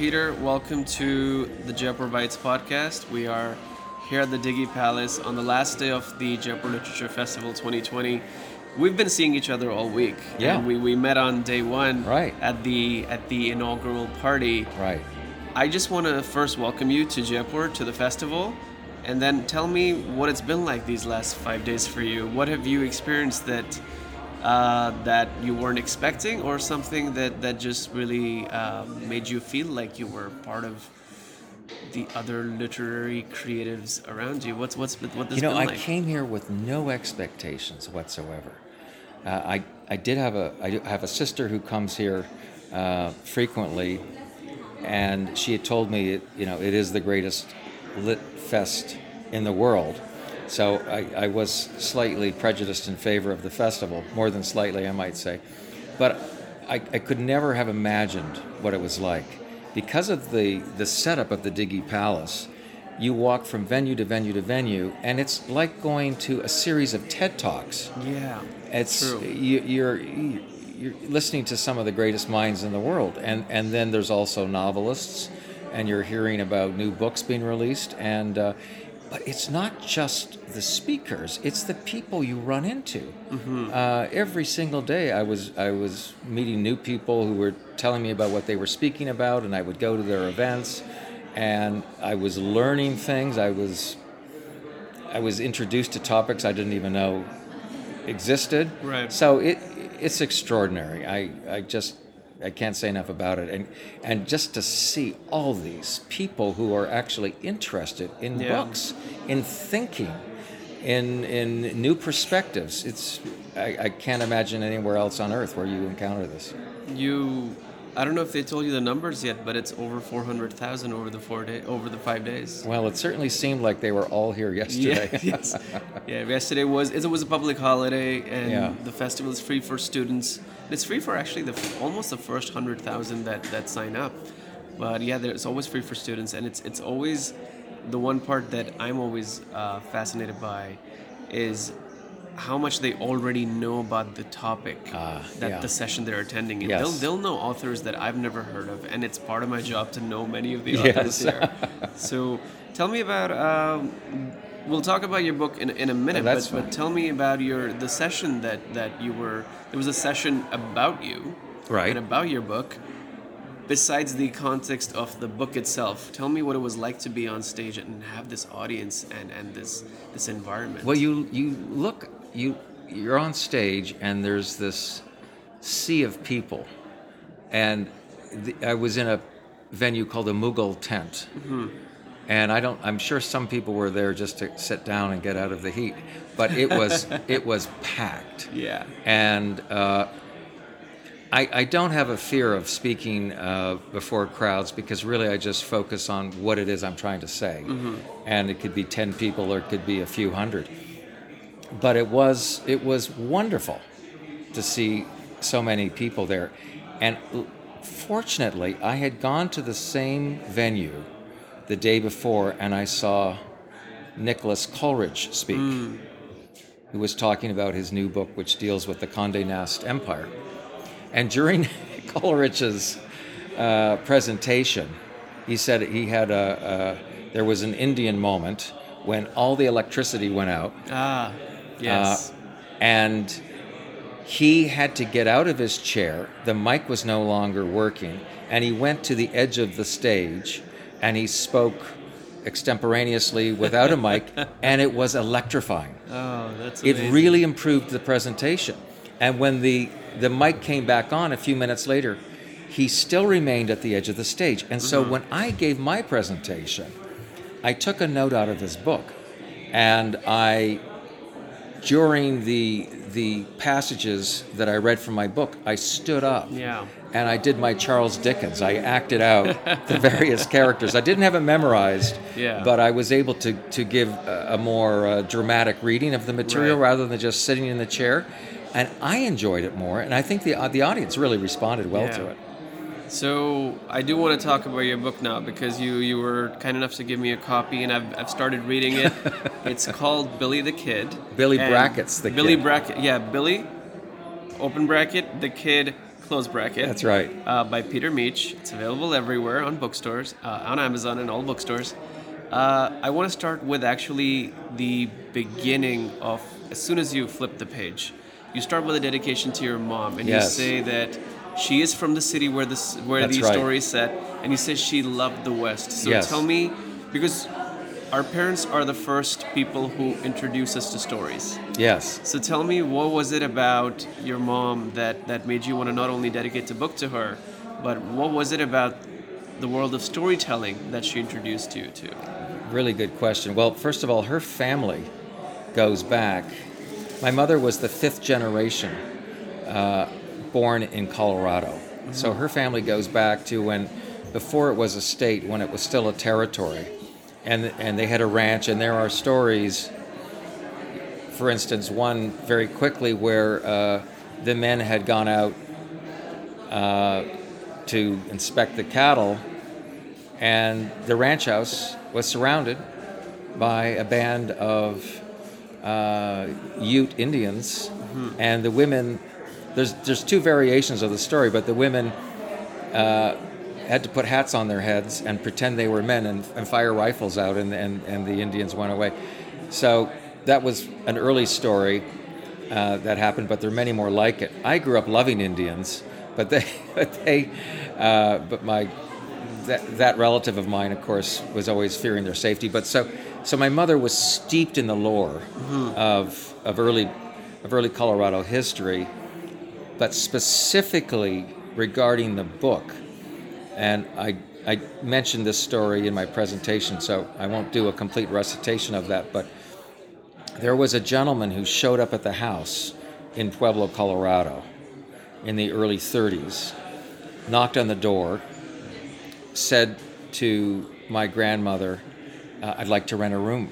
Peter. Welcome to the Jaipur Bytes podcast. We are here at the Diggi Palace on the last day of the Jaipur Literature Festival 2020. We've been seeing each other all week. Yeah. And we, we met on day one Right. at the at the inaugural party. Right. I just want to first welcome you to Jaipur to the festival, and then tell me what it's been like these last five days for you. What have you experienced that uh, that you weren't expecting, or something that that just really um, made you feel like you were part of the other literary creatives around you? What's what's what this You know, been I came here with no expectations whatsoever. Uh, I I did have a I have a sister who comes here uh, frequently, and she had told me it, you know it is the greatest lit fest in the world. So I, I was slightly prejudiced in favor of the festival, more than slightly, I might say. But I, I could never have imagined what it was like. Because of the, the setup of the Diggi Palace, you walk from venue to venue to venue, and it's like going to a series of TED Talks. yeah, It's True. You, you're you're listening to some of the greatest minds in the world, and and then there's also novelists, and you're hearing about new books being released, and uh, but it's not just the speakers; it's the people you run into. Uh, every single day, I was I was meeting new people who were telling me about what they were speaking about, and I would go to their events, and I was learning things. I was I was introduced to topics I didn't even know existed. Right. So it it's extraordinary. I, I just I can't say enough about it. And and just to see all these people who are actually interested in Yeah. books, in thinking, in in new perspectives. It's I, I can't imagine anywhere else on earth where you encounter this. you. I don't know if they told you the numbers yet, but it's over four hundred thousand over the four day over the five days. Well, it certainly seemed like they were all here yesterday. Yeah, yes. yeah. Yesterday was it was a public holiday, and Yeah. the festival is free for students. It's free for actually the almost the first hundred thousand that that sign up. But yeah, it's always free for students, and it's it's always the one part that I'm always uh, fascinated by is how much they already know about the topic Ah, that yeah. the session they're attending. And Yes. they'll they'll know authors that I've never heard of, and it's part of my job to know many of the Yes. authors here. So tell me about. Um, we'll talk about your book in, in a minute, that's but, but tell me about your the session that that you were. There was a session about you, Right. and about your book. Besides the context of the book itself, tell me what it was like to be on stage and have this audience and, and this this environment. Well, you you look you you're on stage and there's this sea of people, and the, I was in a venue called the Mughal Tent, and I don't. I'm sure some people were there just to sit down and get out of the heat, but it was it was packed, yeah, and. Uh, I, I don't have a fear of speaking uh, before crowds because really I just focus on what it is I'm trying to say. And it could be 10 people or it could be a few hundred. But it was, it was wonderful to see so many people there. And fortunately, I had gone to the same venue the day before and I saw Nicholas Coleridge speak, who was talking about his new book, which deals with the Condé Nast Empire. And during Coleridge's uh, presentation, he said he had a, a there was an Indian moment when all the electricity went out, ah, yes, uh, and he had to get out of his chair. The mic was no longer working, and he went to the edge of the stage, and he spoke extemporaneously without a mic, and it was electrifying oh, that's it amazing. really improved the presentation. And when the the mic came back on a few minutes later, he still remained at the edge of the stage. And so when I gave my presentation, I took a note out of his book, and I during the the passages that I read from my book, I stood up. Yeah. And I did my Charles Dickens. I acted out the various characters. I didn't have it memorized, Yeah. but I was able to, to give a, a more uh, dramatic reading of the material Right. rather than just sitting in the chair. And I enjoyed it more, and I think the, uh, the audience really responded well to it. So I do want to talk about your book now because you you were kind enough to give me a copy and I've, I've started reading it. it's called Billy the Kid. Billy And Brackett's the Billy kid. Brackett, yeah, Billy, open bracket, the kid, Close Bracket. That's right. Uh, by Peter Meech. It's available everywhere on bookstores, uh, on Amazon and all bookstores. Uh, I want to start with actually the beginning of as soon as you flip the page. You start with a dedication to your mom, and Yes. you say that she is from the city where this where That's the right. story is set, and you say she loved the West. So Yes. tell me, because our parents are the first people who introduce us to stories. Yes. So tell me, what was it about your mom that, that made you want to not only dedicate the book to her, but what was it about the world of storytelling that she introduced you to? Really good question. Well, first of all, her family goes back. My mother was the fifth generation uh, born in Colorado. So her family goes back to when, before it was a state, when it was still a territory. And, and they had a ranch, and there are stories, for instance, one very quickly where uh, the men had gone out uh, to inspect the cattle, and the ranch house was surrounded by a band of uh, Ute Indians, and the women. There's there's two variations of the story, but the women uh, had to put hats on their heads and pretend they were men and, and fire rifles out, and, and and the Indians went away. So that was an early story uh, that happened, but there are many more like it. I grew up loving Indians, but they but they uh, but my that, that relative of mine, of course, was always fearing their safety. But so, so my mother was steeped in the lore of, of early of early Colorado history, but specifically regarding the book. And I I mentioned this story in my presentation, so I won't do a complete recitation of that. But there was a gentleman who showed up at the house in Pueblo, Colorado, in the early 30s, knocked on the door, said to my grandmother, uh, I'd like to rent a room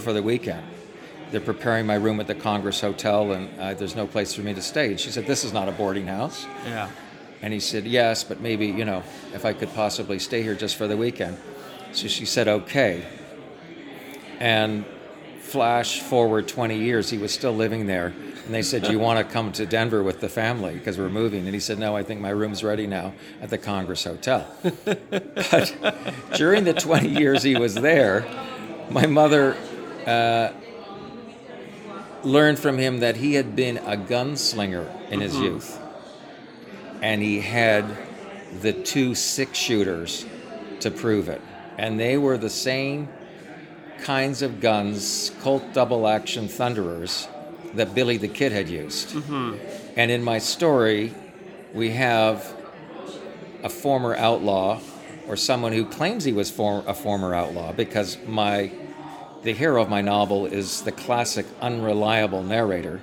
for the weekend. They're preparing my room at the Congress Hotel, and uh, there's no place for me to stay. And she said, This is not a boarding house. Yeah. And he said, Yes, but maybe, you know, if I could possibly stay here just for the weekend. So she said, Okay. And flash forward 20 years, he was still living there. And they said, Do you want to come to Denver with the family? Because we're moving. And he said, No, I think my room's ready now at the Congress Hotel. but during the 20 years he was there, my mother uh, learned from him that he had been a gunslinger in his mm-hmm. youth. And he had the two six shooters to prove it. And they were the same kinds of guns, Colt double action Thunderers, that Billy the Kid had used. Mm-hmm. And in my story, we have a former outlaw or someone who claims he was for, a former outlaw because my the hero of my novel is the classic unreliable narrator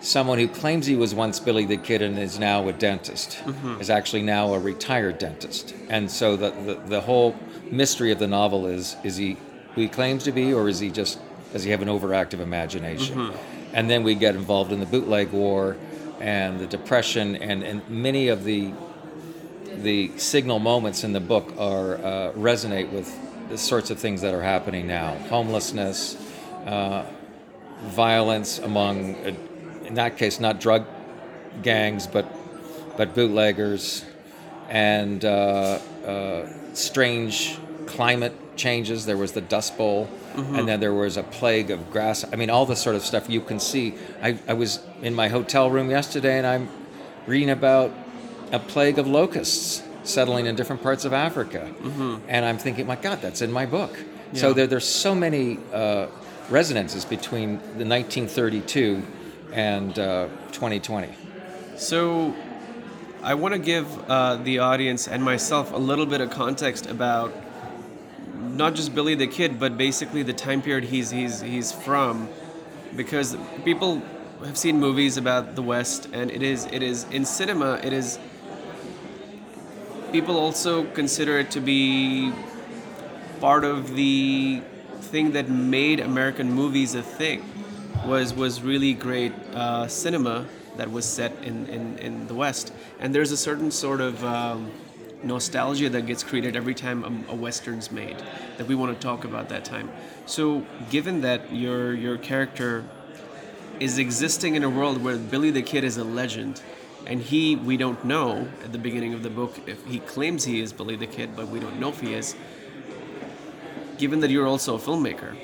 someone who claims he was once billy the kid and is now a dentist is actually now a retired dentist. And so the, the, the whole mystery of the novel is is he who he claims to be or is he just does he have an overactive imagination? And then we get involved in the bootleg war and the depression and, and many of the the signal moments in the book are uh, resonate with the sorts of things that are happening now: homelessness, uh, violence among, uh, in that case, not drug gangs, but but bootleggers, and uh, uh, strange climate changes. There was the Dust Bowl, and then there was a plague of grass. I mean, all the sort of stuff you can see. I, I was in my hotel room yesterday, and I'm reading about a plague of locusts settling in different parts of Africa. And I'm thinking, my God, that's in my book. So there, there's so many uh, resonances between the 1932 and uh, 2020. So, I want to give uh, the audience and myself a little bit of context about not just Billy the Kid, but basically the time period he's he's he's from, because people have seen movies about the West, and it is it is in cinema. It is people also consider it to be part of the thing that made American movies a thing was was really great uh, cinema that was set in, in, in the West. And there's a certain sort of um, nostalgia that gets created every time a, a western's made that we want to talk about that time. So given that your your character is existing in a world where Billy the Kid is a legend, and he we don't know at the beginning of the book if he claims he is Billy the Kid, but we don't know if he is. Given that you're also a filmmaker,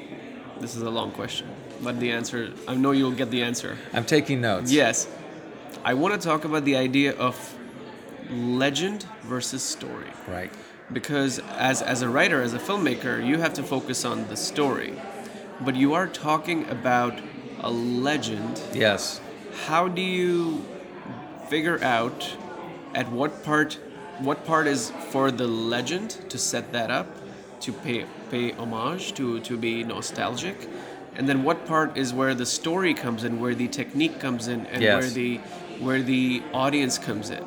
this is a long question, but the answer I know you'll get the answer. I'm taking notes. Yes, I want to talk about the idea of legend versus story Right. because as as a writer as a filmmaker you have to focus on the story but you are talking about a legend Yes. how do you figure out at what part what part is for the legend to set that up to pay pay homage to to be nostalgic and then what part is where the story comes in where the technique comes in and Yes. where the where the audience comes in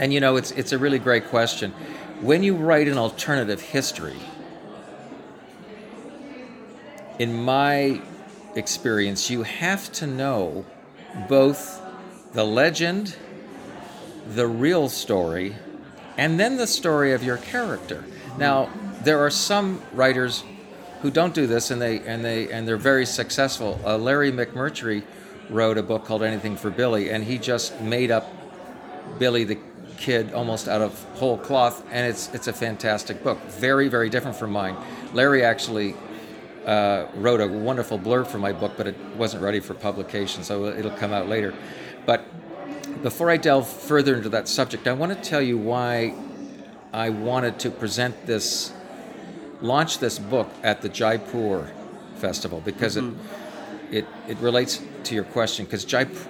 And you know, it's it's a really great question. When you write an alternative history, in my experience, you have to know both the legend, the real story, and then the story of your character. Now, there are some writers who don't do this, and they and they and they're very successful. Uh, Larry McMurtry wrote a book called Anything for Billy, and he just made up Billy the Kid almost out of whole cloth, and it's it's a fantastic book. Very very different from mine. Larry actually uh, wrote a wonderful blurb for my book, but it wasn't ready for publication, so it'll come out later. But before I delve further into that subject, I want to tell you why I wanted to present this, launch this book at the Jaipur Festival because it, mm-hmm. it it relates to your question because Jaipur,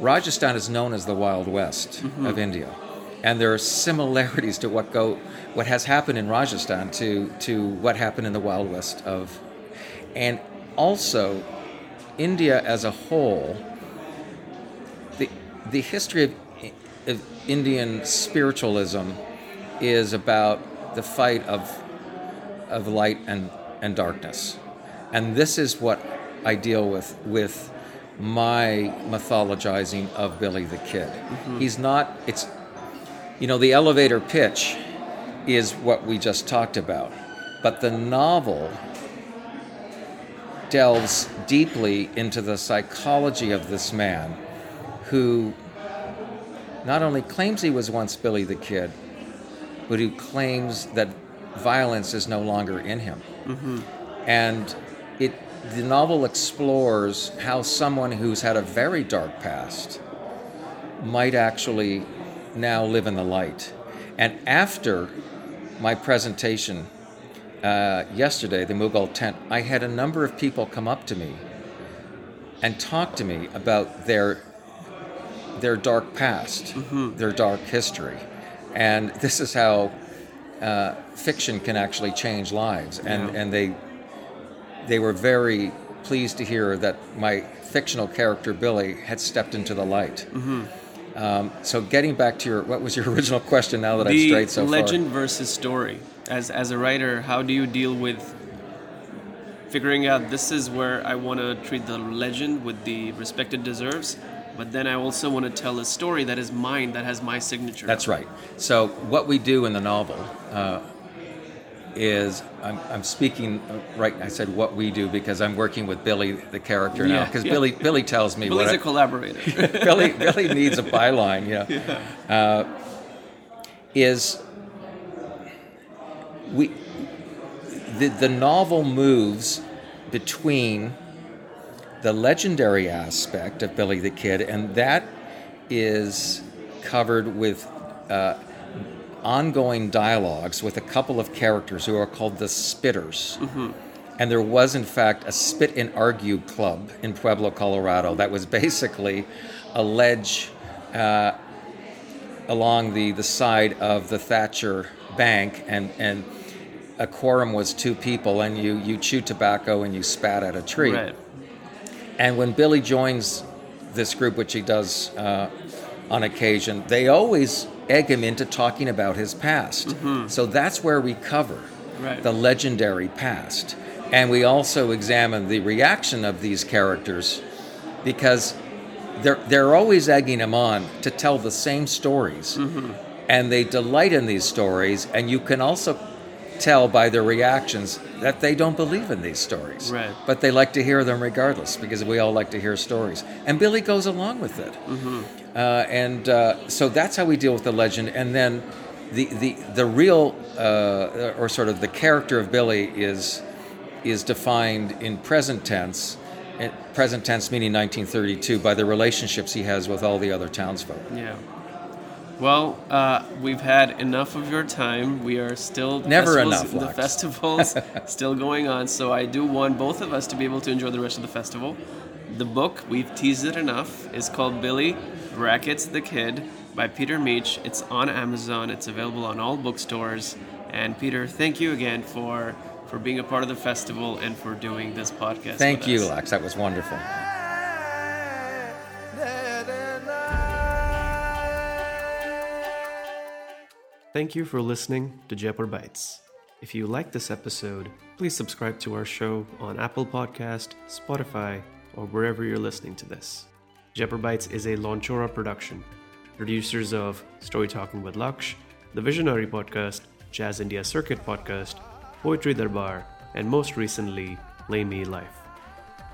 Rajasthan is known as the Wild West of mm-hmm. India, and there are similarities to what go what has happened in Rajasthan to to what happened in the Wild West of, and also India as a whole. The history of, of Indian spiritualism is about the fight of of light and and darkness, and this is what I deal with with my mythologizing of Billy the Kid. Mm-hmm. He's not. It's you know the elevator pitch is what we just talked about, but the novel delves deeply into the psychology of this man who not only claims he was once Billy the Kid, but who claims that violence is no longer in him. And it the novel explores how someone who's had a very dark past might actually now live in the light. And after my presentation uh, yesterday, the Mughal tent, I had a number of people come up to me and talk to me about their their dark past, their dark history, and this is how uh, fiction can actually change lives. And Yeah. and they they were very pleased to hear that my fictional character Billy had stepped into the light. Um, so getting back to your what was your original question? Now that I've the strayed so legend versus story as as a writer how do you deal with figuring out this is where i want to treat the legend with the respect it deserves but then i also want to tell a story that is mine that has my signature that's right. So what we do in the novel uh, is I'm, I'm speaking uh, right. I said what we do because I'm working with Billy, the character now. Yeah, Because yeah. Billy Billy tells me billy's what a I- collaborator Billy Billy needs a byline, you know. Uh, is we the the novel moves between the legendary aspect of Billy the Kid, and that is covered with uh, ongoing dialogues with a couple of characters who are called the Spitters. And there was, in fact, a spit and argue club in Pueblo, Colorado, that was basically a ledge uh, along the, the side of the Thatcher Bank, and, and a quorum was two people, and you, you chew tobacco and you spat at a tree. right And when Billy joins this group, which he does uh, on occasion, they always egg him into talking about his past. So that's where we cover Right. the legendary past. And we also examine the reaction of these characters because they're, they're always egging him on to tell the same stories. And they delight in these stories. And you can also tell by their reactions that they don't believe in these stories. Right. But they like to hear them regardless because we all like to hear stories. And Billy goes along with it. Mm-hmm. Uh, and uh, so that's how we deal with the legend. And then the, the, the real, uh, or sort of the character of Billy is, is defined in present tense. In present tense meaning 1932 by the relationships he has with all the other townsfolk. Yeah. Well, uh, we've had enough of your time. We are still Never enough, The festivals still going on, so I do want both of us to be able to enjoy the rest of the festival. The book we've teased it enough is called Billy Brackets the Kid by Peter Meech. It's on Amazon. It's available on all bookstores. And Peter, thank you again for for being a part of the festival and for doing this podcast. Thank you, us. Lex. That was wonderful. Thank you for listening to Jaipur Bytes. If you like this episode, please subscribe to our show on Apple Podcast, Spotify, or wherever you're listening to this. Jaipur Bytes is a Launchora production. Producers of Story Talking with Laksh, The Visionary Podcast, Jazz India Circuit Podcast, Poetry Darbar, and most recently, Play Me Life.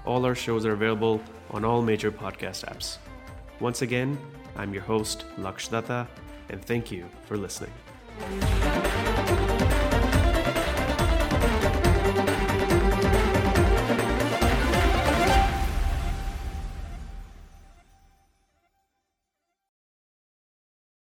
All our shows are available on all major podcast apps. Once again, I'm your host, Laksh Datta, and thank you for listening. Thank you.